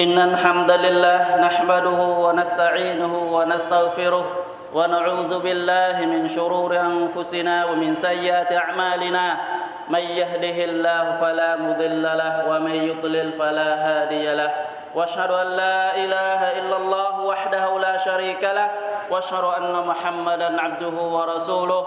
إن الحمد لله نحمده ونستعينه ونستغفره ونعوذ بالله من شرور أنفسنا ومن سيئات أعمالنا. من يهده الله فلا مضل له ومن يضلل فلا هادي له. وأشهد أن لا إله إلا الله وحده لا شريك له. وأشهد أن محمدا عبده ورسوله.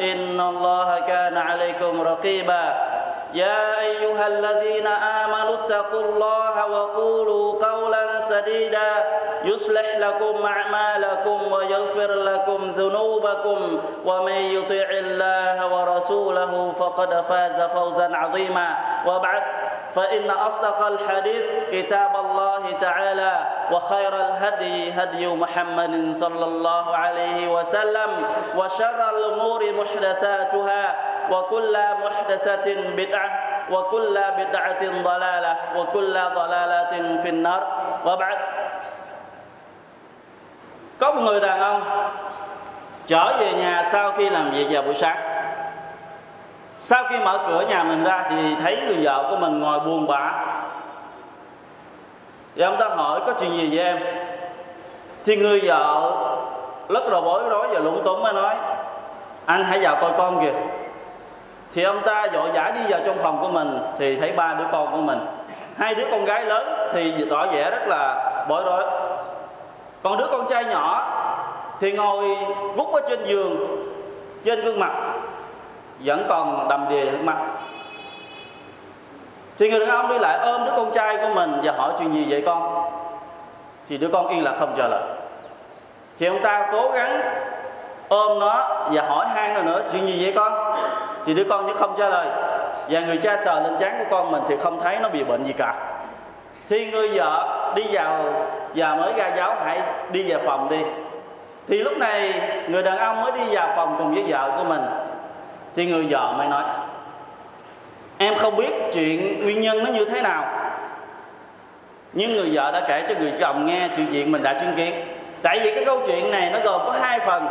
إن الله كان عليكم رقيبا. يا أيها الذين آمنوا اتقوا الله وقولوا قولا سديدا. يصلح لكم أعمالكم ويغفر لكم ذنوبكم. ومن يطع الله ورسوله فقد فاز فوزا عظيما. وبعد فإن أصدق الحديث كتاب الله. تعالى وخير الهدي هدي محمد صلى الله عليه وسلم وشر الامور محدثاتها وكل محدثة بدعة وكل بدعة ضلالة وكل ضلالة في النار وبعد có một người đàn ông trở về nhà sau khi làm việc vào buổi sáng sau khi mở cửa nhà mình ra thì thấy người vợ của mình ngồi buồn bã và ông ta hỏi, có chuyện gì với em? Thì người vợ rất là bối rối và lúng túng mới nói, anh hãy vào coi con kìa. Thì ông ta vội vã đi vào trong phòng của mình thì thấy ba đứa con của mình. Hai đứa con gái lớn thì rõ vẻ rất là bối rối. Còn đứa con trai nhỏ thì ngồi vút ở trên giường, trên gương mặt, vẫn còn đầm đìa nước mắt thì người đàn ông đi lại ôm đứa con trai của mình và hỏi chuyện gì vậy con? Thì đứa con yên là không trả lời. Thì ông ta cố gắng ôm nó và hỏi han nó nữa, chuyện gì vậy con? Thì đứa con chứ không trả lời. Và người cha sờ lên trán của con mình thì không thấy nó bị bệnh gì cả. Thì người vợ đi vào và mới ra giáo hãy đi vào phòng đi. Thì lúc này người đàn ông mới đi vào phòng cùng với vợ của mình. Thì người vợ mới nói em không biết chuyện nguyên nhân nó như thế nào. Nhưng người vợ đã kể cho người chồng nghe sự việc mình đã chứng kiến. Tại vì cái câu chuyện này nó gồm có hai phần.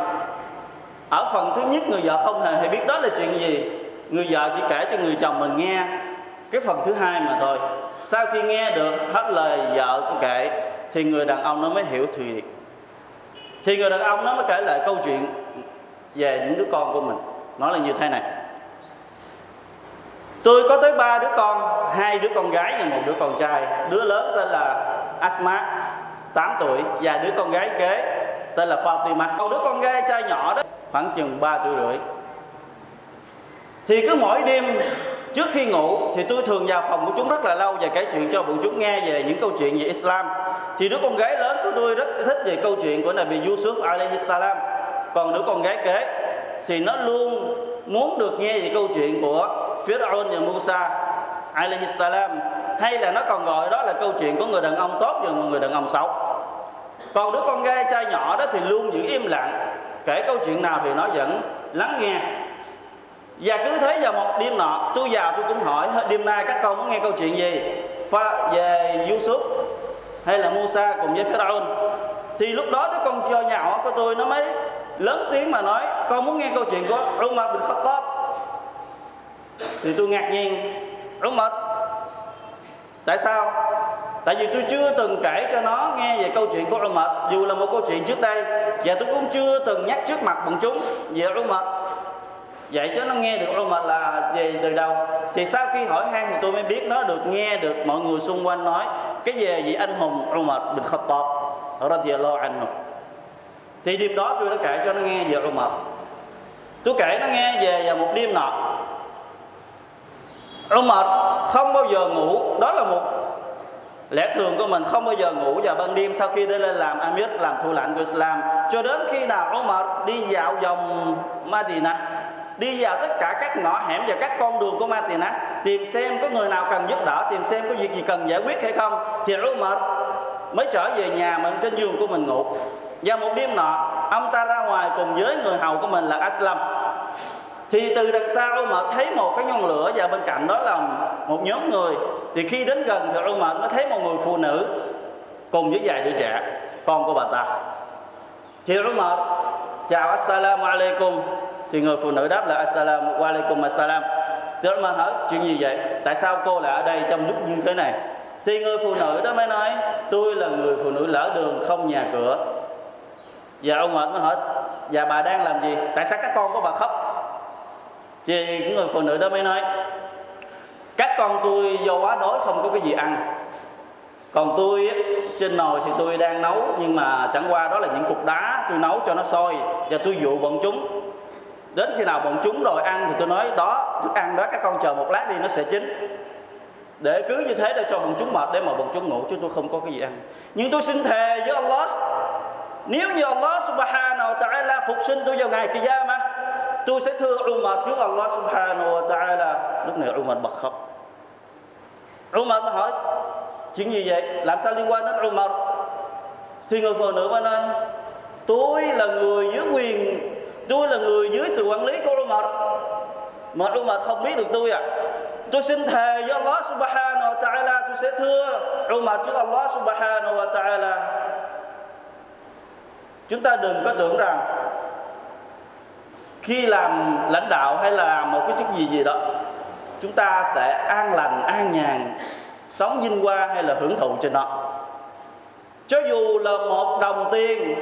Ở phần thứ nhất, người vợ không hề biết đó là chuyện gì. Người vợ chỉ kể cho người chồng mình nghe cái phần thứ hai mà thôi. Sau khi nghe được hết lời vợ của kể, thì người đàn ông nó mới hiểu thì thì người đàn ông nó mới kể lại câu chuyện về những đứa con của mình. Nó là như thế này tôi có tới ba đứa con, hai đứa con gái và một đứa con trai. Đứa lớn tên là Asma 8 tuổi, và đứa con gái kế tên là Fatima. Còn đứa con gái trai nhỏ đó, khoảng chừng 3 tuổi rưỡi. Thì cứ mỗi đêm trước khi ngủ, thì tôi thường vào phòng của chúng rất là lâu và kể chuyện cho bọn chúng nghe về những câu chuyện về Islam. Thì đứa con gái lớn của tôi rất thích về câu chuyện của Nabi Yusuf alaihi salam. Còn đứa con gái kế thì nó luôn muốn được nghe về câu chuyện của Pharaoh và Musa alaihi salam, hay là nó còn gọi đó là câu chuyện của người đàn ông tốt và người đàn ông xấu. Còn đứa con gái trai nhỏ đó thì luôn giữ im lặng, kể câu chuyện nào thì nó vẫn lắng nghe. Và cứ thế vào một đêm nọ, tôi vào tôi cũng hỏi đêm nay các con muốn nghe câu chuyện gì? Pha về Yusuf hay là Musa cùng với Pharaoh thì lúc đó đứa con do nhỏ của tôi nó mới lớn tiếng mà nói, con muốn nghe câu chuyện của Umar bin Khattab thì tôi ngạc nhiên. Umar tại sao? Tại vì tôi chưa từng kể cho nó nghe về câu chuyện của Umar dù là một câu chuyện trước đây, và tôi cũng chưa từng nhắc trước mặt bọn chúng. Về Umar vậy cho nó nghe được Umar là về từ đâu? Thì sau khi hỏi han thì tôi mới biết nó được nghe được mọi người xung quanh nói cái về vị anh hùng Umar bin Khattab, radiyallahu anhu. Thì đêm đó tôi đã kể cho nó nghe về Umar tôi kể nó nghe về vào một đêm nọ. Umar không bao giờ ngủ. Đó là một lẽ thường của mình, không bao giờ ngủ vào ban đêm sau khi đi lên làm Amir làm thủ lãnh của Islam. Cho đến khi nào Umar đi dạo vòng madina đi vào tất cả các ngõ hẻm và các con đường của Madinah, tìm xem có người nào cần giúp đỡ, tìm xem có việc gì cần giải quyết hay không, thì Umar mới trở về nhà mình trên giường của mình ngủ. Và một đêm nọ, ông ta ra ngoài cùng với người hầu của mình là Aslam thì từ đằng sau mà thấy một cái ngọn lửa và bên cạnh đó là một nhóm người. Thì khi đến gần thì ông mệt mới thấy một người phụ nữ cùng với vài đứa trẻ, con của bà ta. Thì Umar, chào, assalamu alaikum. Thì người phụ nữ đáp là, assalamu alaikum, assalam. Thì Umar hỏi, chuyện gì vậy? Tại sao cô lại ở đây trong lúc như thế này? Thì người phụ nữ đó mới nói, tôi là người phụ nữ lỡ đường, không nhà cửa. Và ông mệt mới hỏi và bà đang làm gì? Tại sao các con của bà khóc? Thì cái người phụ nữ đó mới nói, các con tôi do quá đói, không có cái gì ăn. Còn tôi trên nồi thì tôi đang nấu, nhưng mà chẳng qua đó là những cục đá, tôi nấu cho nó sôi và tôi dụ bọn chúng. Đến khi nào bọn chúng đòi ăn thì tôi nói, đó, thức ăn đó các con chờ một lát đi, nó sẽ chín. Để cứ như thế để cho bọn chúng mệt để mà bọn chúng ngủ chứ tôi không có cái gì ăn. Nhưng tôi xin thề với Allah, nếu như Allah subhanahu wa ta'ala phục sinh tôi vào ngày kia mà tôi sẽ thưa Umar trước Allah subhanahu wa ta'ala. Lúc này Umar bật khóc. Umar mới hỏi, chuyện gì vậy? Làm sao liên quan đến Umar thì người phụ nữ mới nói, tôi là người dưới quyền, tôi là người dưới sự quản lý của Umar mà Umar không biết được tôi à tôi xin thề với Allah subhanahu wa ta'ala, tôi sẽ thưa Umar trước Allah subhanahu wa ta'ala. Chúng ta đừng có tưởng rằng khi làm lãnh đạo hay là làm một cái chức gì gì đó, chúng ta sẽ an lành, an nhàn, sống vinh hoa hay là hưởng thụ trên đó. Cho dù là một đồng tiền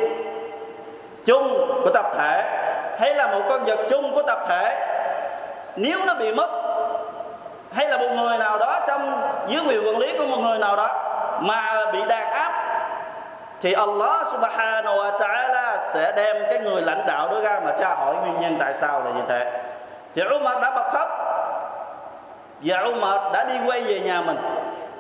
chung của tập thể hay là một con vật chung của tập thể, nếu nó bị mất hay là một người nào đó trong dưới quyền quản lý của một người nào đó mà bị đàn áp thì Allah subhanahu wa ta'ala sẽ đem cái người lãnh đạo đó ra mà tra hỏi nguyên nhân tại sao là như thế. Thì Umar đã bật khóc. Và Umar đã đi quay về nhà mình.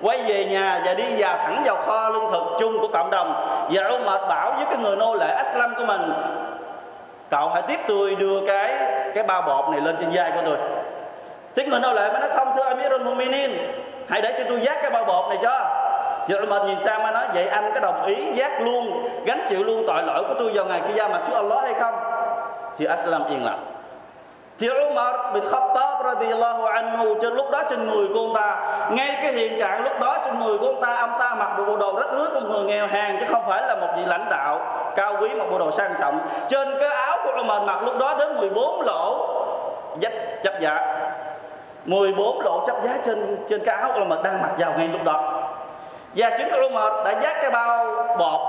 Quay về nhà và đi vào thẳng vào kho lương thực chung của cộng đồng. Và Umar bảo với cái người nô lệ Aslam của mình, cậu hãy tiếp tôi đưa cái cái bao bột này lên trên vai của tôi. Thì người nô lệ mới nói, không, thưa Amirul Muminin, hãy để cho tôi giác cái bao bột này cho thì Umar nhìn sang mới nói vậy, anh có đồng ý giác luôn, gánh chịu luôn tội lỗi của tôi vào ngày kia mặt trước Allah hay không? Thì Aslam yên lặng. Thì Umar bin Khattab radiyallahu anhu, trên lúc đó trên người của ông ta, ngay cái hiện trạng lúc đó trên người của ông ta ông ta mặc bộ đồ rất rưới của người nghèo hàng chứ không phải là một vị lãnh đạo cao quý một bộ đồ sang trọng. Trên cái áo của Umar mặc lúc đó đến 14 lỗ dách chấp dạ 14 lỗ chấp giá trên trên cái áo Umar đang mặc vào ngay lúc đó và chính Umar đã dắt cái bao bột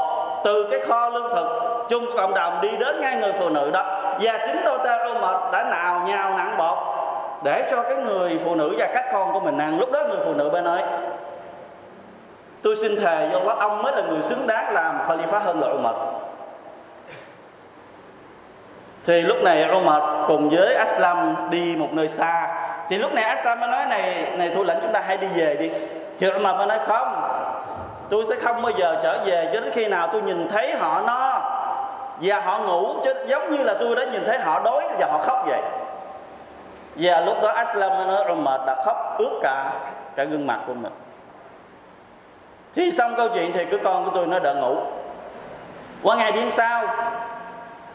từ cái kho lương thực chung cộng đồng đi đến ngay người phụ nữ đó. Và chính đô ta Umar đã nào nhào nặng bột để cho cái người phụ nữ và các con của mình ăn. Lúc đó người phụ nữ bên nói, tôi xin thề do Allah ông mới là người xứng đáng làm Khalifa hơn là Umar thì lúc này Umar cùng với Aslam đi một nơi xa. Thì lúc này Aslam mới nói, này này thủ lĩnh chúng ta hãy đi về đi. Thì Umar mới nói, không tôi sẽ không bao giờ trở về cho đến khi nào tôi nhìn thấy họ no và họ ngủ, chứ giống như là tôi đã nhìn thấy họ đói và họ khóc vậy. Và lúc đó Aslam nói Umar đã khóc ướt cả cả gương mặt của mình. Thì xong câu chuyện thì cứ con của tôi nó đã ngủ. Qua ngày đi sau,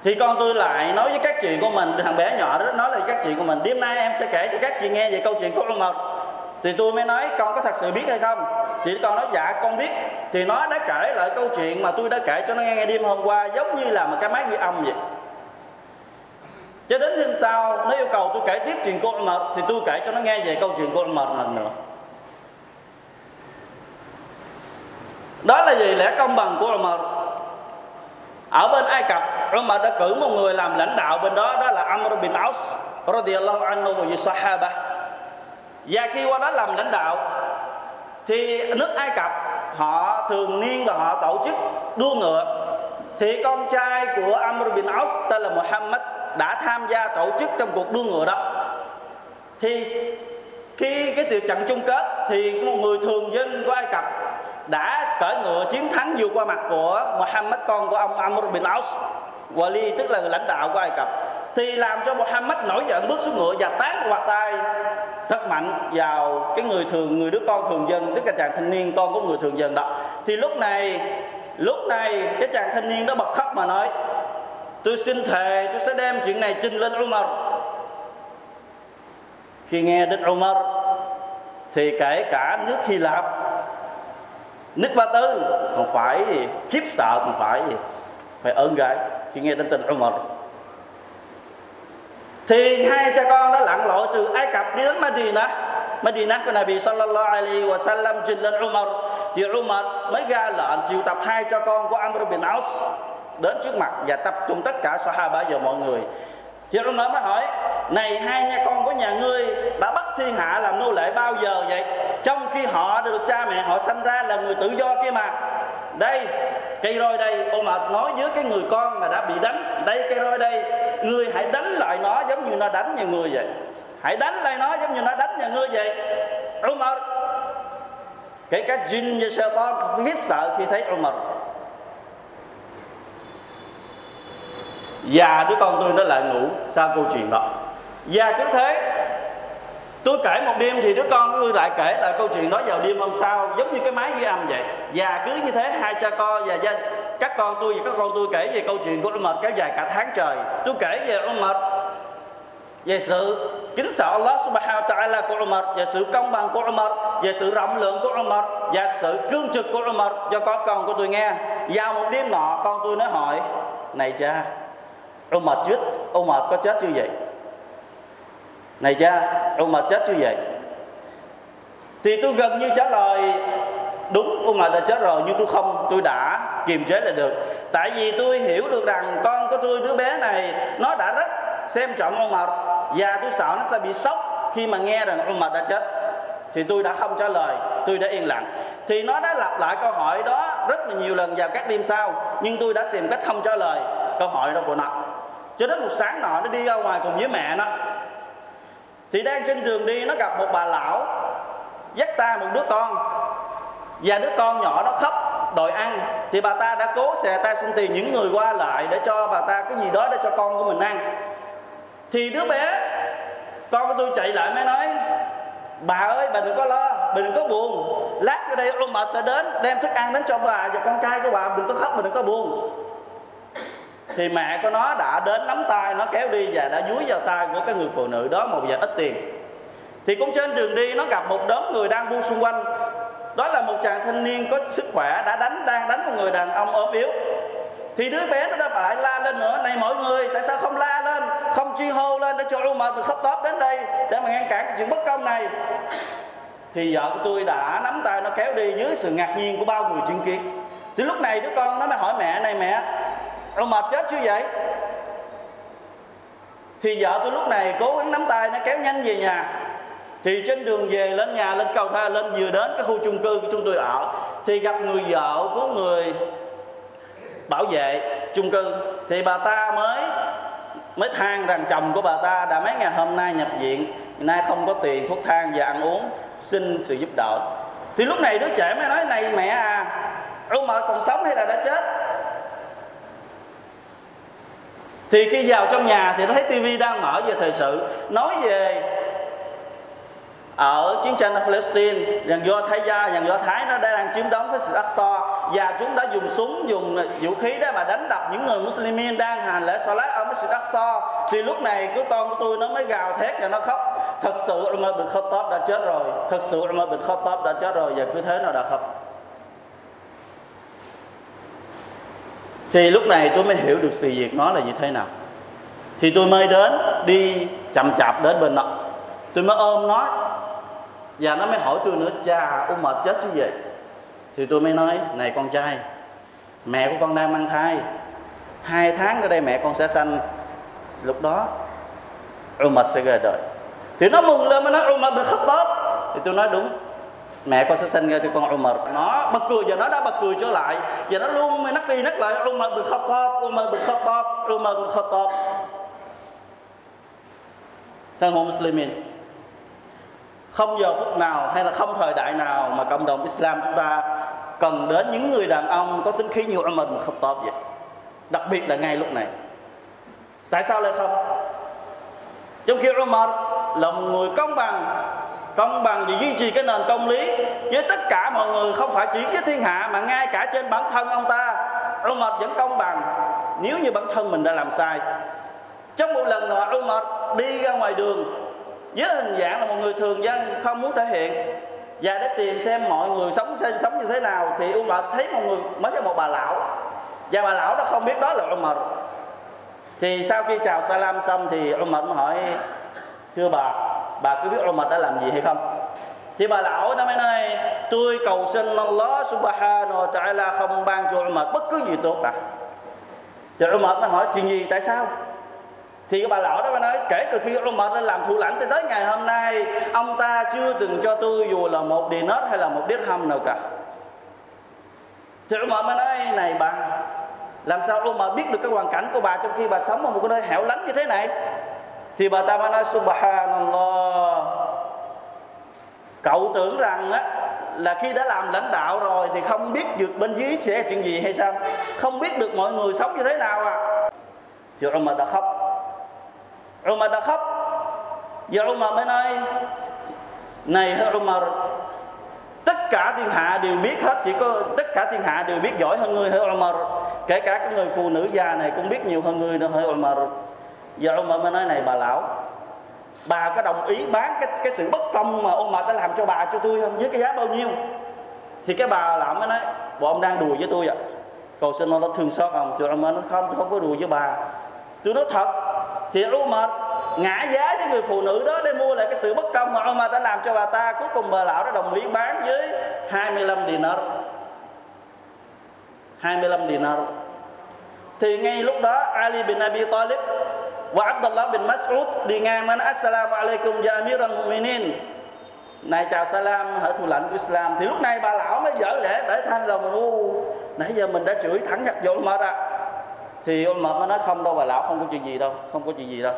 thì con tôi lại nói với các chị của mình, thằng bé nhỏ đó nói là các chị của mình, đêm nay em sẽ kể cho các chị nghe về câu chuyện của Umar thì tôi mới nói, con có thật sự biết hay không? Thì con nói dạ con biết. Thì nó đã kể lại câu chuyện mà tôi đã kể cho nó nghe, đêm hôm qua giống như là một cái máy ghi âm vậy. Cho đến đêm sau nó yêu cầu tôi kể tiếp chuyện của mệt thì tôi kể cho nó nghe về câu chuyện của mệt lần nữa. Đó là gì lẽ công bằng của Umar ở bên Ai Cập Umar đã cử một người làm lãnh đạo bên đó đó là Amr bin Aus radiyallahu anhu wa sahaba và khi qua đó làm lãnh đạo thì nước Ai Cập, họ thường niên và họ tổ chức đua ngựa. Thì con trai của Amr bin Aus, tên là Muhammad, đã tham gia tổ chức trong cuộc đua ngựa đó. Thì khi cái tiệc trận chung kết, thì một người thường dân của Ai Cập đã cởi ngựa chiến thắng vượt qua mặt của Muhammad, con của ông Amr bin Aus, Wali, tức là lãnh đạo của Ai Cập. Thì làm cho Muhammad nổi giận, bước xuống ngựa và tán quạt tay rất mạnh vào cái người thường, người đứa con thường dân, tức là chàng thanh niên, con của người thường dân đó. Thì lúc này lúc này cái chàng thanh niên đó bật khóc mà nói, tôi xin thề, tôi sẽ đem chuyện này trình lên Umar. Khi nghe đến Umar, thì kể cả nước Hy Lạp, nước Ba Tư, còn phải khiếp sợ còn phải phải ơn gái khi nghe đến tên Umar thì hai cha con đã lặn lội từ Ai Cập đi đến Medina. Medina của Nabi sallallahu alaihi wa sallam trình lên Umar. Thì Umar mới ra lệnh triệu tập hai cha con của Amr bin Auf đến trước mặt và tập trung tất cả Sahaba và mọi người. Thì Umar mới hỏi, này hai nha con của nhà ngươi đã bắt thiên hạ làm nô lệ bao giờ vậy? Trong khi họ được cha mẹ họ sanh ra là người tự do kia mà. Đây, cây roi đây, Umar nói với cái người con mà đã bị đánh. Đây, cây roi đây ngươi hãy đánh lại nó giống như nó đánh nhà ngươi vậy. Hãy đánh lại nó giống như nó đánh nhà ngươi vậy. Umar. Kể cả jin và Shaitan không hiếp sợ khi thấy Umar. Và đứa con tôi nó lại ngủ sau câu chuyện đó. Và cứ thế tôi kể một đêm thì đứa con tôi lại kể lại câu chuyện đó vào đêm hôm sau giống như cái máy ghi âm vậy. Và cứ như thế hai cha con và gia, các con tôi và các con tôi kể về câu chuyện của ông mệt kéo dài cả tháng trời. Tôi kể về ông mệt về sự kính sợ Allah subhanahu wa ta'ala của Umar về sự công bằng của Umar về sự rộng lượng của Umar và sự cương trực của Umar cho có con của tôi nghe vào một đêm nọ con tôi nói hỏi này cha Umar chết Umar có chết chưa vậy? Này cha Umar chết chưa vậy thì tôi gần như trả lời, đúng Umar đã chết rồi, nhưng tôi không, tôi đã kiềm chế lại được. Tại vì tôi hiểu được rằng con của tôi, đứa bé này, nó đã rất xem trọng Umar và tôi sợ nó sẽ bị sốc khi mà nghe rằng Umar đã chết. Thì tôi đã không trả lời, tôi đã yên lặng. Thì nó đã lặp lại câu hỏi đó rất là nhiều lần vào các đêm sau, nhưng tôi đã tìm cách không trả lời câu hỏi đó của nó. Cho đến một sáng nọ, nó đi ra ngoài cùng với mẹ nó thì đang trên đường đi, nó gặp một bà lão, dắt ta một đứa con. Và đứa con nhỏ nó khóc, đòi ăn. Thì bà ta đã cố xè tay xin tiền những người qua lại để cho bà ta cái gì đó để cho con của mình ăn. Thì đứa bé, con của tôi chạy lại mới nói, bà ơi, bà đừng có lo, bà đừng có buồn. Lát nữa đây ông bà sẽ đến, đem thức ăn đến cho bà và con trai của bà, đừng có khóc, bà đừng có buồn thì mẹ của nó đã đến nắm tay, nó kéo đi và đã dúi vào tay của cái người phụ nữ đó một vài ít tiền. Thì cũng trên đường đi, nó gặp một đám người đang bu xung quanh. Đó là một chàng thanh niên có sức khỏe, đã đánh, đang đánh một người đàn ông ốm yếu. Thì đứa bé nó đã lại la lên nữa. Này mọi người, tại sao không la lên? Không chi hô lên để cho Umar bin Khattab đến đây để mà ngăn cản cái chuyện bất công này. Thì vợ của tôi đã nắm tay, nó kéo đi dưới sự ngạc nhiên của bao người chứng kiến. Thì lúc này đứa con nó mới hỏi mẹ, này mẹ Umar chết chưa vậy? Thì vợ tôi lúc này cố gắng nắm tay, nó kéo nhanh về nhà. Thì trên đường về lên nhà, lên cầu thang, lên vừa đến cái khu chung cư của chúng tôi ở, thì gặp người vợ của người bảo vệ chung cư. Thì bà ta mới mới than rằng chồng của bà ta đã mấy ngày hôm nay nhập viện nay không có tiền thuốc thang và ăn uống, xin sự giúp đỡ. Thì lúc này đứa trẻ mới nói, này mẹ à ông Umar còn sống hay là đã chết? Thì khi vào trong nhà thì thấy tivi đang mở về thời sự, nói về ở chiến tranh ở Palestine, dàn do Thái gia, dàn do Thái nó đang chiếm đóng với sự so và chúng đã dùng súng, dùng vũ khí đó mà đánh đập những người Muslimin đang hành lễ Salat ở Masjid so. Thì lúc này cứ con của tôi nó mới gào thét và nó khóc. Thật sự Umar bin Khattab đã chết rồi, thật sự Umar bin Khattab đã chết rồi và cứ thế nó đã khóc. Thì lúc này tôi mới hiểu được sự việc nó là như thế nào. Thì tôi mới đến đi chậm chạp đến bên nó tôi mới ôm nó. Và nó mới hỏi tôi nữa, cha ông mệt chết chứ gì? Thì tôi mới nói, này con trai, mẹ của con đang mang thai. Hai tháng nữa đây mẹ con sẽ sanh. Lúc đó Umar sẽ ra đời. Thì nó mừng lên, mới nói Umar được khóc tốt thì tôi nói, đúng mẹ con sẽ sinh ra cho con Umar. Nó bật cười và nó đã bật cười trở lại. Và nó luôn nắc đi nắc lại, Umar bin Khattab Umar bin Khattab Umar bin Khattab thân hữu Muslimin, không giờ phút nào hay là không thời đại nào mà cộng đồng Islam chúng ta cần đến những người đàn ông có tính khí như Umar bin Khattab vậy? Đặc biệt là ngay lúc này. Tại sao lại không? Trong khi Umar là một người công bằng công bằng và duy trì cái nền công lý. Với tất cả mọi người, không phải chỉ với thiên hạ, mà ngay cả trên bản thân ông ta. Umar vẫn công bằng. Nếu như bản thân mình đã làm sai. Trong một lần nọ, Umar đi ra ngoài đường. Với hình dạng là một người thường dân, không muốn thể hiện. Và để tìm xem mọi người sống sinh sống như thế nào, thì Umar thấy một người, mới là một bà lão. Và bà lão đó không biết đó là Umar. Thì sau khi chào salam xong thì Umar mới hỏi, thưa bà bà có biết Umar đã làm gì hay không? Thì bà lão đó mới nói tôi cầu xin Allah subhanahu wa ta'ala không ban cho Umar bất cứ gì tốt cả. Thì Umar mới hỏi chuyện gì, tại sao? Thì cái bà lão đó mới nói, kể từ khi Umar lên làm thủ lãnh tới tới ngày hôm nay, ông ta chưa từng cho tôi dù là một dinar hay là một dirham nào cả. Thì Umar mới nói, này bà, làm sao Umar biết được cái hoàn cảnh của bà trong khi bà sống ở một cái nơi hẻo lánh như thế này? Thì bà ta mới nói, subhanallah cậu tưởng rằng á, là khi đã làm lãnh đạo rồi thì không biết được bên dưới sẽ chuyện gì hay sao? Không biết được mọi người sống như thế nào à? Thì Umar đã khóc. Umar đã khóc. Và Umar mới nói, này hỡi Umar, tất cả thiên hạ đều biết hết, chỉ có tất cả thiên hạ đều biết giỏi hơn người hỡi Umar? Kể cả cái người phụ nữ già này cũng biết nhiều hơn người nữa hỡi Umar? Và Umar mới nói, này bà lão bà có đồng ý bán cái cái sự bất công mà ông mệt đã làm cho bà, cho tôi không? Với cái giá bao nhiêu? Thì cái bà làm mới nói bộ ông đang đùa với tôi ạ. À? cầu xin ông nó thương xót ông. Tôi ông nói không không có đùa với bà. Tôi nói, thật. Thì Umar ngã giá với người phụ nữ đó để mua lại cái sự bất công mà Umar đã làm cho bà ta. Cuối cùng bà lão đã đồng ý bán với 25 dinar. 25 dinar. Thì ngay lúc đó Ali bin Abi Talib và Abdullah bin Mas'ud đi ngang mà nói, Assalamu alaikum ya Amir al-Mu'minin này, chào salam hỡi thủ lãnh của Islam. Thì lúc này bà lão mới dở lễ để thanh rồi nãy giờ mình đã chửi thẳng nhặt vô Umar à thì Umar mới nói, không đâu, bà lão không có chuyện gì đâu, không có chuyện gì đâu.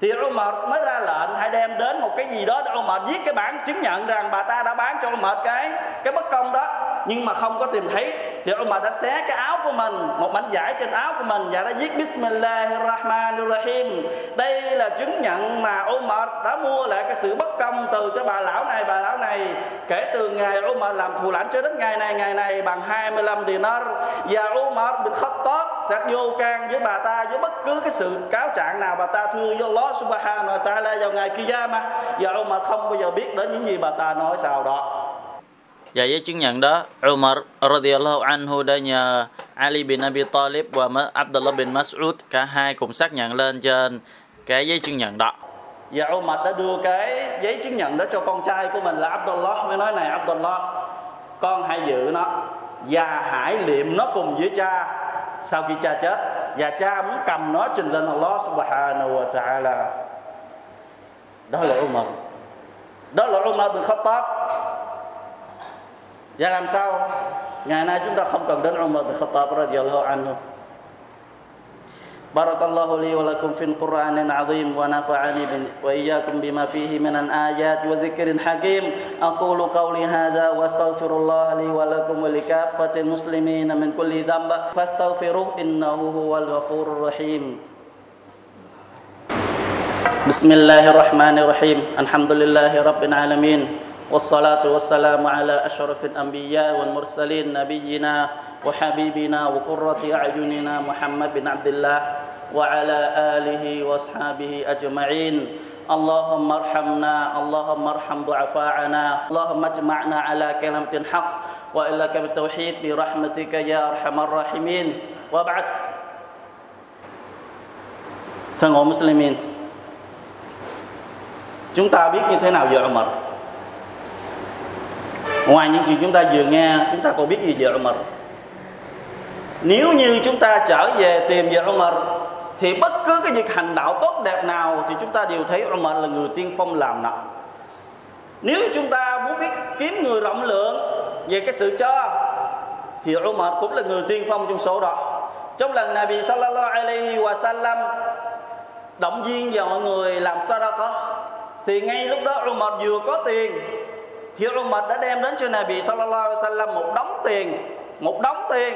Thì Umar mới ra lệnh, hãy đem đến một cái gì đó để Umar viết cái bản chứng nhận rằng bà ta đã bán cho Umar cái cái bất công đó nhưng mà không có tìm thấy thì Umar đã xé cái áo của mình, một mảnh vải trên áo của mình và đã viết Bismillahirrahmanirrahim. Đây là chứng nhận mà Umar đã mua lại cái sự bất công từ cho bà lão này, bà lão này kể từ ngày Umar làm thù lãnh cho đến ngày này ngày này bằng 25 dinar. Và Umar bin Khattab sẽ vô can với bà ta với bất cứ cái sự cáo trạng nào bà ta thưa với Allah subhanahu wa ta'ala vào ngày Qiyamah và Umar không bao giờ biết đến những gì bà ta nói sau đó và giấy chứng nhận đó. Umar Radiallahu anhu đã nhờ Ali bin Abi Talib và Abdullah bin Mas'ud, cả hai cùng xác nhận lên trên cái giấy chứng nhận đó. Và Umar đã đưa cái giấy chứng nhận đó cho con trai của mình là Abdullah, mới nói này, Abdullah, con hãy giữ nó và hãy liệm nó cùng với cha. Sau khi cha chết, và cha muốn cầm nó trình lên Allah subhanahu wa ta'ala. Đó là Umar. Đó là Umar bin Khattab. Và làm sao ngày nay chúng ta không cần đến Umar bin Khattab radhiyallahu anhu. Barakallahu li wa lakum fil Qur'anil azim wa nafa'ani wa iyyakum bima fihi min al-ayati wa dhikrin hakim. Aqulu qawli hadha wa astaghfirullah li wa lakum wa likaffatil muslimin min kulli dhanb fastaghfiruh innahu huwal ghafurur rahim. بسم الله الرحمن الرحيم الحمد لله رب العالمين والصلاة والسلام على أشرف الأنبياء والمرسلين نبينا وحبيبنا وقرة أعيننا محمد بن عبد الله وعلى آله وأصحابه أجمعين. اللهم ارحمنا اللهم ارحم ضعفاءنا اللهم اجمعنا على كلمة الحق وإلا بالتوحيد برحمتك يا أرحم الراحمين. وبعد. Thân hữu Muslimin Chúng ta biết như thế nào về Umar? Ngoài những chuyện chúng ta vừa nghe, chúng ta còn biết gì về Umar? Nếu như chúng ta trở về tìm về Umar, thì bất cứ cái việc hành đạo tốt đẹp nào thì chúng ta đều thấy Umar là người tiên phong làm nọ nếu chúng ta muốn biết kiếm người rộng lượng về cái sự cho, thì Umar cũng là người tiên phong trong số đó. Trong lần Nabi sallallahu alaihi wa sallam động viên và mọi người làm sao đó có, thì ngay lúc đó Umar vừa có tiền thì Umar đã đem đến cho Nabi sallallahu alaihi wasallam một đống tiền, một đống tiền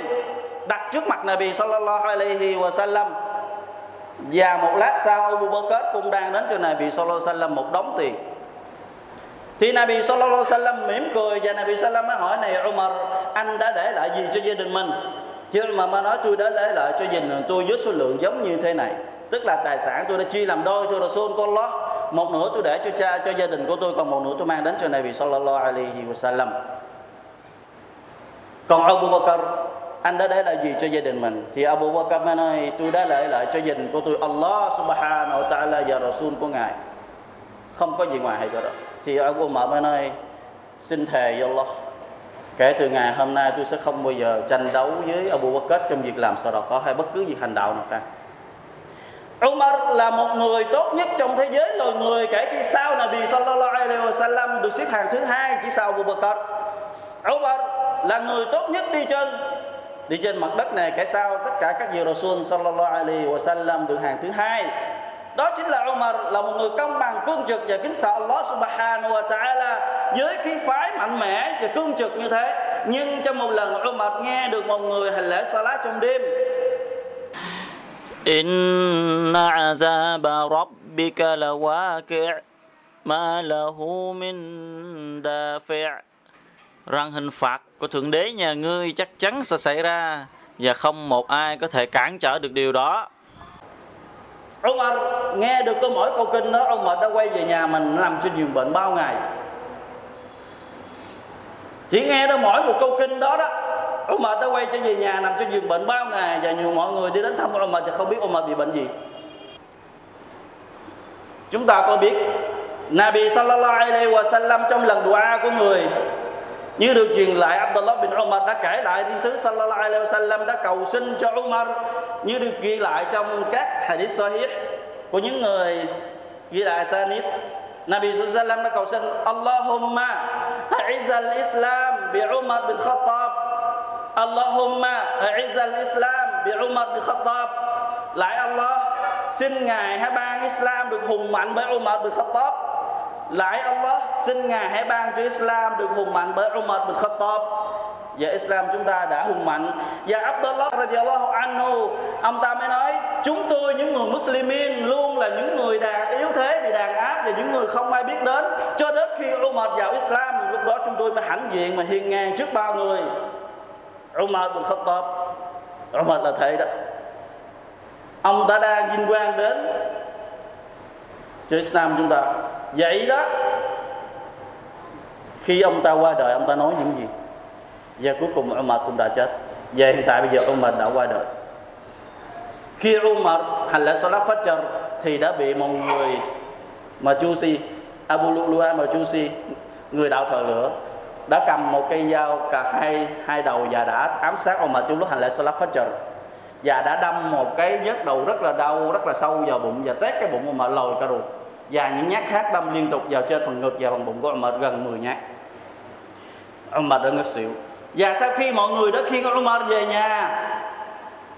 đặt trước mặt Nabi sallallahu alaihi wasallam. Và một lát sau, Abu Bakr cũng đang đến cho Nabi sallallahu alaihi wasallam một đống tiền. Thì Nabi sallallahu alaihi wasallam mỉm cười và Nabi sallallahu mới hỏi, này Umar, anh đã để lại gì cho gia đình mình? Chứ mà mà nói, tôi đã để lại cho gia đình tôi với số lượng giống như thế này. Tức là tài sản tôi đã chia làm đôi, thưa Rasul của Allah một nửa tôi để cho cha, cho gia đình của tôi, còn một nửa tôi mang đến cho Nabi sallallahu alaihi wasallam. Còn Abu Bakr anh đã để lại gì cho gia đình mình? Thì Abu Bakr mới nói, tôi đã để lại cho gia đình của tôi Allah subhanahu wa ta'ala và Rasul của ngài. Không có gì ngoài hay đó. Thì Abu Bakr mới nói, xin thề với Allah, kể từ ngày hôm nay tôi sẽ không bao giờ tranh đấu với Abu Bakr trong việc làm sao đó có hay bất cứ việc hành đạo nào khác. Umar là một người tốt nhất trong thế giới loài người kể khi sau Nabi sallallahu alaihi wasallam được xếp hàng thứ hai chỉ sau Abu Bakr Umar là người tốt nhất đi trên đi trên mặt đất này, kể sau tất cả các vị Rasul sallallahu alaihi wasallam được hàng thứ hai. Đó chính là Umar là một người công bằng, cương trực và kính sợ Allah subhanahu wa ta'ala. Với khí phái mạnh mẽ và cương trực như thế, nhưng trong một lần Umar nghe được một người hành lễ salat trong đêm إن عذاب ربك لواقع ما له من دافع rằng hình phạt của thượng đế nhà ngươi chắc chắn sẽ xảy ra và không một ai có thể cản trở được điều đó Umar nghe được câu mỗi câu kinh đó Umar đã quay về nhà mình nằm trên giường bệnh bao ngày chỉ nghe được mỗi một câu kinh đó đó Umar đã quay trở về nhà nằm trên giường bệnh bao ngày? Và nhiều mọi người đi đến thăm Umar thì không biết Umar bị bệnh gì. Chúng ta có biết, Nabi sallallahu alaihi wasallam trong lần dua của người, như được truyền lại, Abdullah bin Umar đã kể lại, thiên sứ sallallahu alaihi wasallam đã cầu xin cho Umar, như được ghi lại trong các hadith sahih của những người ghi lại sanid Nabi sallallahu alaihi wasallam đã cầu xin, Allahumma a'izzal Islam bi Umar bin Khattab. Allahumma Izzal Islam bi Umar bin Khattab. Lại Allah, xin ngài hãy ban Islam được hùng mạnh bởi Umar bin Khattab. Lại Allah, xin ngài hãy ban cho Islam được hùng mạnh bởi Umar bin Khattab. Và Islam chúng ta đã hùng mạnh. Và Abdullah radiyallahu anhu, ông ta mới nói, chúng tôi những người Muslimin luôn là những người đàn, yếu thế bị đàn áp và những người không ai biết đến. Cho đến khi Umar vào Islam, lúc đó chúng tôi mới hãnh diện mà hiên ngang trước bao người. Umar bin Khattab Umar là thầy đó. Ông ta đang vinh quang đến cho Islam chúng ta. Vậy đó, khi ông ta qua đời, ông ta nói những gì? Và cuối cùng Umar cũng đã chết. Và hiện tại bây giờ Umar đã qua đời. Khi Umar hành lễ Salat Fajr thì đã bị một người mà Jusy Abu Lu'lu'a Majusi người đạo thờ lửa đã cầm một cây dao, cả hai hai đầu và đã ám sát ông mà trong lúc hành lễ Salat Fajr. Và đã đâm một cái vết đầu rất là đau, rất là sâu vào bụng và tét cái bụng ông mà lồi cả ruột. Và những nhát khác đâm liên tục vào trên phần ngực và phần bụng của ông mệt gần 10 nhát. Ông mệt đã ngất xỉu. Và sau khi mọi người đã khiêng mệt về nhà,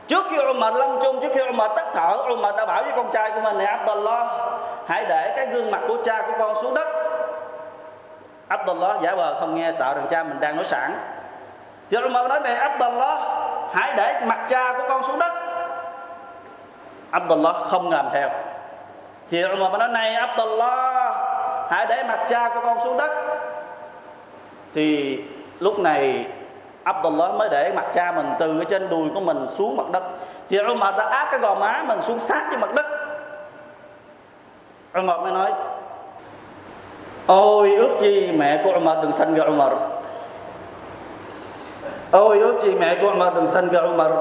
trước khi ông mệt lâm chung, trước khi ông mệt tắt thở, ông mệt đã bảo với con trai của mình, này Abdullah hãy để cái gương mặt của cha của con xuống đất. Abdullah giả vờ không nghe, sợ rằng cha mình đang nói sẵn. Thì Umar nói này, Abdullah, hãy để mặt cha của con xuống đất. Abdullah không làm theo. Thì Umar nói này, Abdullah, hãy để mặt cha của con xuống đất. Thì lúc này, Abdullah mới để mặt cha mình từ trên đùi của mình xuống mặt đất. Thì Umar đã áp cái gò má mình xuống sát với mặt đất, Umar mới nói Ôi, ước gì mẹ của Umar đừng sanh ra Umar Ôi, ước gì mẹ của Umar đừng sanh ra Umar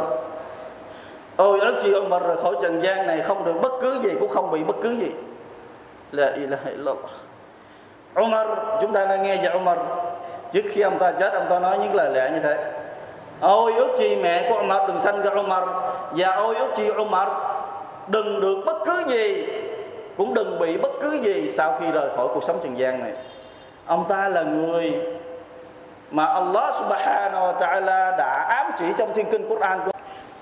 Ôi, ước gì Umar rời khỏi trần gian này không được bất cứ gì, cũng không bị bất cứ gì. La ilaha illallah. Umar chúng ta đang nghe về Umar trước khi ông ta chết, ông ta nói những lời lẽ như thế. Ôi, ước chi mẹ của Umar đừng sanh ra Umar và ôi, ước chi Umar đừng được bất cứ gì cũng đừng bị bất cứ gì sau khi rời khỏi cuộc sống trần gian này. Ông ta là người mà Allah subhanahu wa ta'ala đã ám chỉ trong thiên kinh Quran của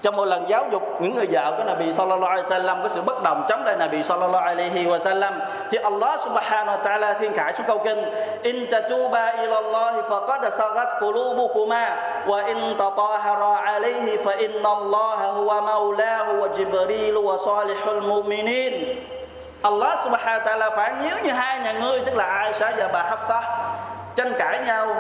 trong một lần giáo dục, những người vợ của Nabi sallallahu alaihi wasallam có sự bất đồng chống lại Nabi sallallahu alaihi wasallam, thì Allah subhanahu wa ta'ala thiên khải xuống câu kinh, in tatuba ila Allah faqad sagat qulubukuma wa in tatahara alaihi fa inna Allah huwa maulahu wa jibril wa salihul mu'minin. Allah subhanahu wa ta'ala phản nếu như hai nhà ngươi, tức là Aisha và bà Hafsa, tranh cãi nhau,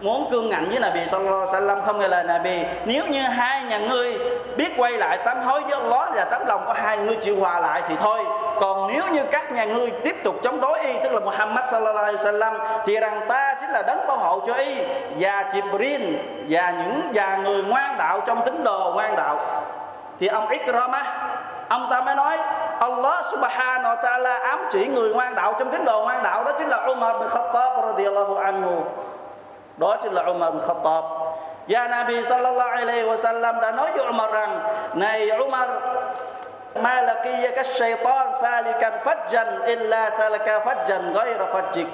muốn cương ngạnh với Nabi sallallahu alaihi wasallam, không nghe lời Nabi. Nếu như hai nhà ngươi biết quay lại sám hối với Allah và tấm lòng của hai người chịu hòa lại thì thôi. Còn nếu như các nhà ngươi tiếp tục chống đối y, tức là Muhammad sallallahu alaihi wasallam, thì rằng ta chính là đấng bảo hộ cho y và Jibril và những và người ngoan đạo trong tín đồ ngoan đạo. Thì ông Ikrama ông ta mới nói Allah subhanahu wa ta'ala ám chỉ người ngoan đạo trong tín đồ ngoan đạo đó chính là Umar bin Khattab radhiyallahu anhu. Đó chính là Umar bin Khattab. Và Nabi sallallahu alaihi wasallam đã nói với Umar rằng này Umar ma laqiyaka shaytan salikan fajjan illa salaka fajjan ghayra fajjik.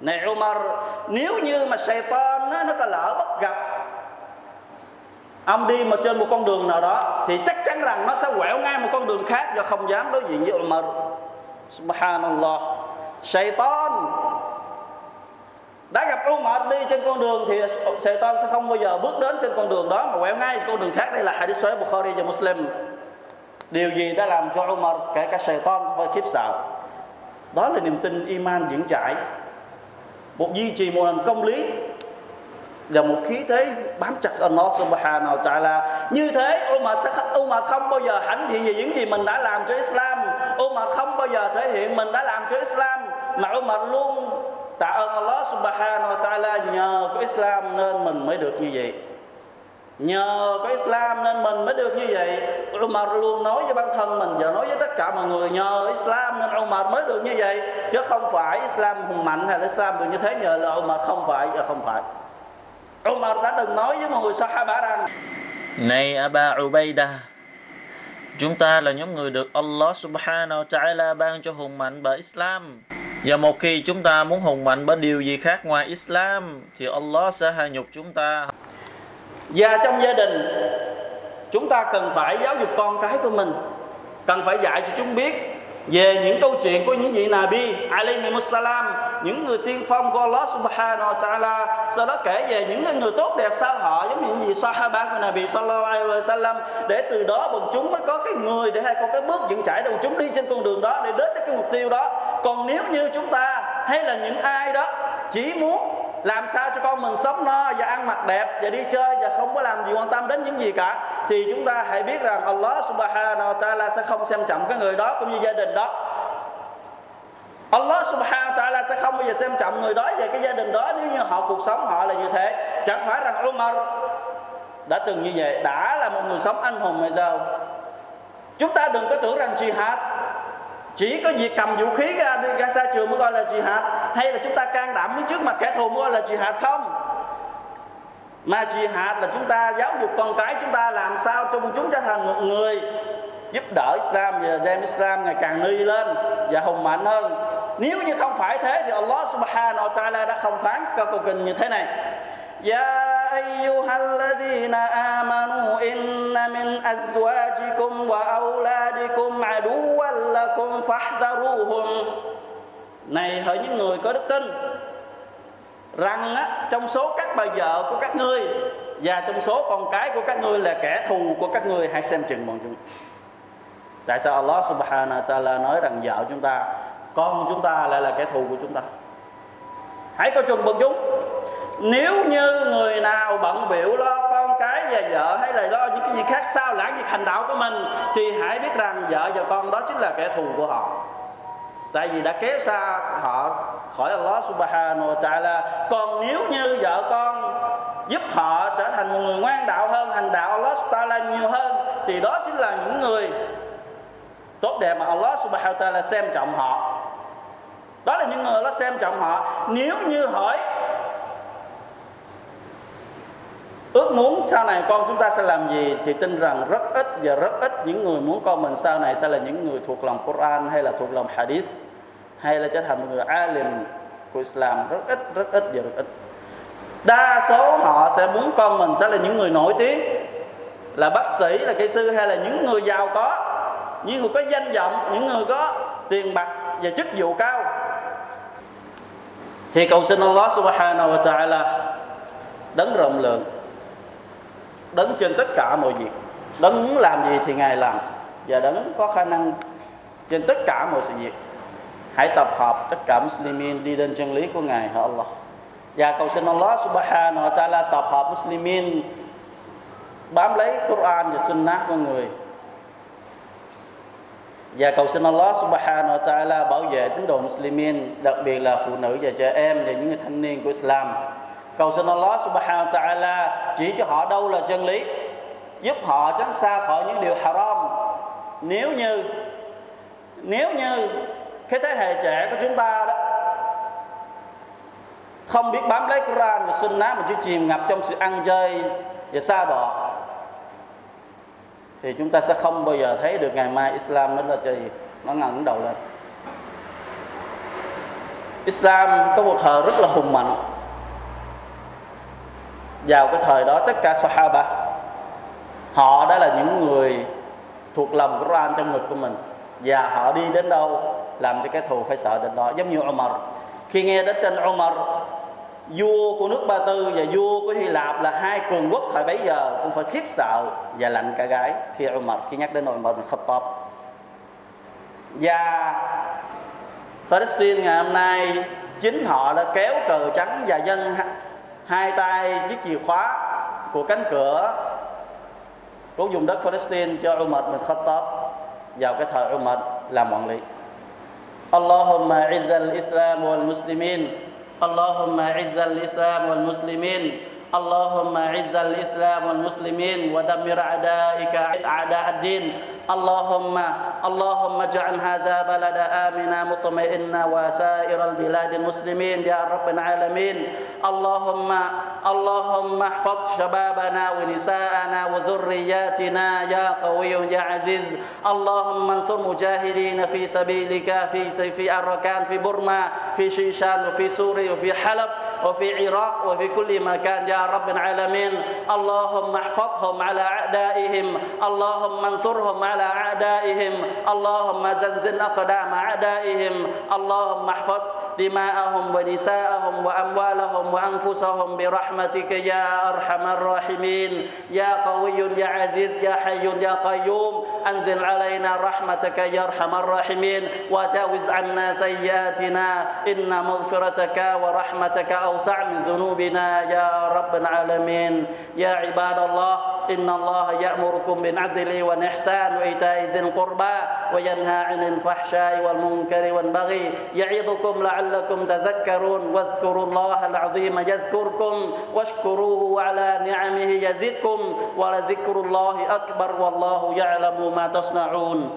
Này Umar nếu như mà shaytan nó, nó có lỡ bất gặp ông đi mà trên một con đường nào đó, thì chắc chắn rằng nó sẽ quẹo ngay một con đường khác do không dám đối diện với Umar. Subhanallah. Satan đã gặp Umar đi trên con đường thì Satan sẽ không bao giờ bước đến trên con đường đó mà quẹo ngay con đường khác. Đây là hadith sahih Bukhari và Muslim. Điều gì đã làm cho Umar, kể cả Satan phải khiếp sợ. Đó là niềm tin iman vững chãi. Một duy trì một hành công lý và một khí thế bám chặt Allah subhanahu wa ta'ala. Như thế, Umar sẽ Umar không bao giờ hãnh diện về những gì mình đã làm cho Islam. Umar không bao giờ thể hiện mình đã làm cho Islam. Mà Umar luôn tạ ơn Allah subhanahu wa ta'ala nhờ có Islam nên mình mới được như vậy. Nhờ có Islam nên mình mới được như vậy. Umar luôn nói với bản thân mình và nói với tất cả mọi người, nhờ Islam nên Umar mới được như vậy. Chứ không phải Islam hùng mạnh hay là Islam được như thế, nhờ là Umar không phải không phải. Umar đã từng nói với mọi người Sahaba rằng Này Aba Ubaidah Chúng ta là nhóm người được Allah subhanahu wa ta'ala ban cho hùng mạnh bởi Islam. Và một khi chúng ta muốn hùng mạnh bởi điều gì khác ngoài Islam thì Allah sẽ hạ nhục chúng ta. Và trong gia đình chúng ta cần phải giáo dục con cái của mình, cần phải dạy cho chúng biết về những câu chuyện của những vị Nabi alaihi salam những người tiên phong của Allah subhanahu wa ta'ala, sau đó kể về những người tốt đẹp sau họ, giống như những vị sahaba của Nabi sallallahu alaihi wasallam, để từ đó bọn chúng mới có cái người để hay có cái bước dẫn trải để bọn chúng đi trên con đường đó để đến đến cái mục tiêu đó. Còn nếu như chúng ta hay là những ai đó chỉ muốn làm sao cho con mình sống no và ăn mặc đẹp và đi chơi và không có làm gì quan tâm đến những gì cả, thì chúng ta hãy biết rằng Allah subhanahu wa ta'ala sẽ không xem trọng cái người đó cũng như gia đình đó. Allah subhanahu wa ta'ala sẽ không bao giờ xem trọng người đó về cái gia đình đó. Nếu như họ cuộc sống họ là như thế, chẳng phải rằng Umar đã từng như vậy, đã là một người sống anh hùng hay sao? Chúng ta đừng có tưởng rằng jihad chỉ có việc cầm vũ khí ra đi ra xa trường mới gọi là jihad, hay là chúng ta can đảm đứng trước mặt kẻ thù mới gọi là jihad không? Mà jihad là chúng ta giáo dục con cái chúng ta làm sao cho chúng trở thành một người giúp đỡ Islam và đem Islam ngày càng nâng lên và hùng mạnh hơn nếu như không phải thế thì Allah subhanahu wa ta'ala đã không phán câu câu kinh như thế này يا أيها الذين آمنوا إن من أزواجكم وأولادكم عدوا لكم فاحذروهم Này hỡi những người có đức tin Rằng á, trong số các bà vợ của các ngươi Và trong số con cái của các ngươi là kẻ thù của các ngươi Hãy xem chừng bọn chúng Tại sao Allah subhanahu wa ta'ala nói rằng vợ chúng ta con chúng ta lại là kẻ thù của chúng ta. Hãy coi chừng bọn chúng. Nếu như người nào bận biểu lo con cái và vợ hay là lo những cái gì khác sao lãng việc hành đạo của mình, thì hãy biết rằng vợ và con đó chính là kẻ thù của họ. Tại vì đã kéo xa họ khỏi Allah subhanahu wa ta'ala. Còn nếu như vợ con giúp họ trở thành một người ngoan đạo hơn, hành đạo Allah ta'ala nhiều hơn, thì đó chính là những người tốt đẹp mà Allah subhanahu wa ta'ala xem trọng họ đó là những người nó xem trọng họ. Nếu như hỏi, ước muốn sau này con chúng ta sẽ làm gì? Thì tin rằng rất ít và rất ít những người muốn con mình sau này sẽ là những người thuộc lòng Quran hay là thuộc lòng Hadith hay là trở thành một người alim của Islam. Rất ít rất ít và rất ít. Đa số họ sẽ muốn con mình sẽ là những người nổi tiếng, là bác sĩ, là kỹ sư hay là những người giàu có. Những người có danh vọng, những người có tiền bạc và chức vụ cao thì cầu xin Allah subhanahu wa ta'ala đấng rộng lượng, đấng trên tất cả mọi việc. Đấng muốn làm gì thì ngài làm, và đấng có khả năng trên tất cả mọi sự việc. Hãy tập hợp tất cả Muslimin đi đến chân lý của Ngài hỡi Allah? Và cầu xin Allah subhanahu wa ta'ala tập hợp Muslimin bám lấy Quran và Sunnah của người và cầu xin Allah subhanahu wa ta'ala bảo vệ tín đồ Muslimin, đặc biệt là phụ nữ và trẻ em và những người thanh niên của Islam. Cầu xin Allah subhanahu wa ta'ala chỉ cho họ đâu là chân lý, giúp họ tránh xa khỏi những điều haram. Nếu như nếu như cái thế hệ trẻ của chúng ta đó không biết bám lấy Quran và Sunnah mà chỉ chìm ngập trong sự ăn chơi và xa đọa thì chúng ta sẽ không bao giờ thấy được ngày mai Islam nó là gì. Nó ngẩng đầu lên. Islam có một thời rất là hùng mạnh. Vào cái thời đó, tất cả Sahaba, họ đã là những người thuộc lòng Quran trong ngực của mình. Và họ đi đến đâu, làm cho cái thù phải sợ đến đó. Giống như Umar. Khi nghe đến tên Umar vua của nước Ba Tư và vua của Hy Lạp là hai cường quốc thời bấy giờ cũng phải khiếp sợ và lạnh cả gái. Khi Umar, khi nhắc đến Umar bin Khattab. Và Palestine ngày hôm nay, chính họ đã kéo cờ trắng và dân hai tay chiếc chìa khóa của cánh cửa của vùng đất Palestine cho Umar bin Khattab. Vào cái thời Umar làm quản lý Allahumma izzal Islam wal Muslimin. اللهم اعز الإسلام والمسلمين اللهم اعز الإسلام والمسلمين ودمر اعدائك أعداء الدين. اللهم اللهم اجعل هذا بلد آمنا مطمئنا وسائر البلاد المسلمين يا رب العالمين. اللهم اللهم احفظ شبابنا ونساءنا وذرياتنا يا قوي يا عزيز. اللهم انصر مجاهدين في سبيلك في في أركان في برما في شيشان وفي سوريا وفي حلب وفي العراق وفي كل مكان يا رب العالمين. اللهم احفظهم على أعدائهم. اللهم انصرهم على أعدائهم. اللهم زلزل أقدام أعدائهم. اللهم احفظ دماءهم ونساءهم وأموالهم وأنفسهم برحمتك يا أرحم الراحمين. يا قوي يا عزيز يا حي يا قيوم أنزل علينا رحمتك يا أرحم الراحمين. وجاوز عنا سيئاتنا إن مغفرتك ورحمتك أوسع من ذنوبنا يا رب العالمين. يا عباد الله إن الله يأمركم بالعدل والإحسان وإيتاء ذي القربى وينهى عن الفحشاء والمنكر والبغي يعظكم لعلكم تذكرون واذكروا الله العظيم يذكركم واشكروه على نعمه يزدكم ولذكر الله أكبر والله يعلم ما تصنعون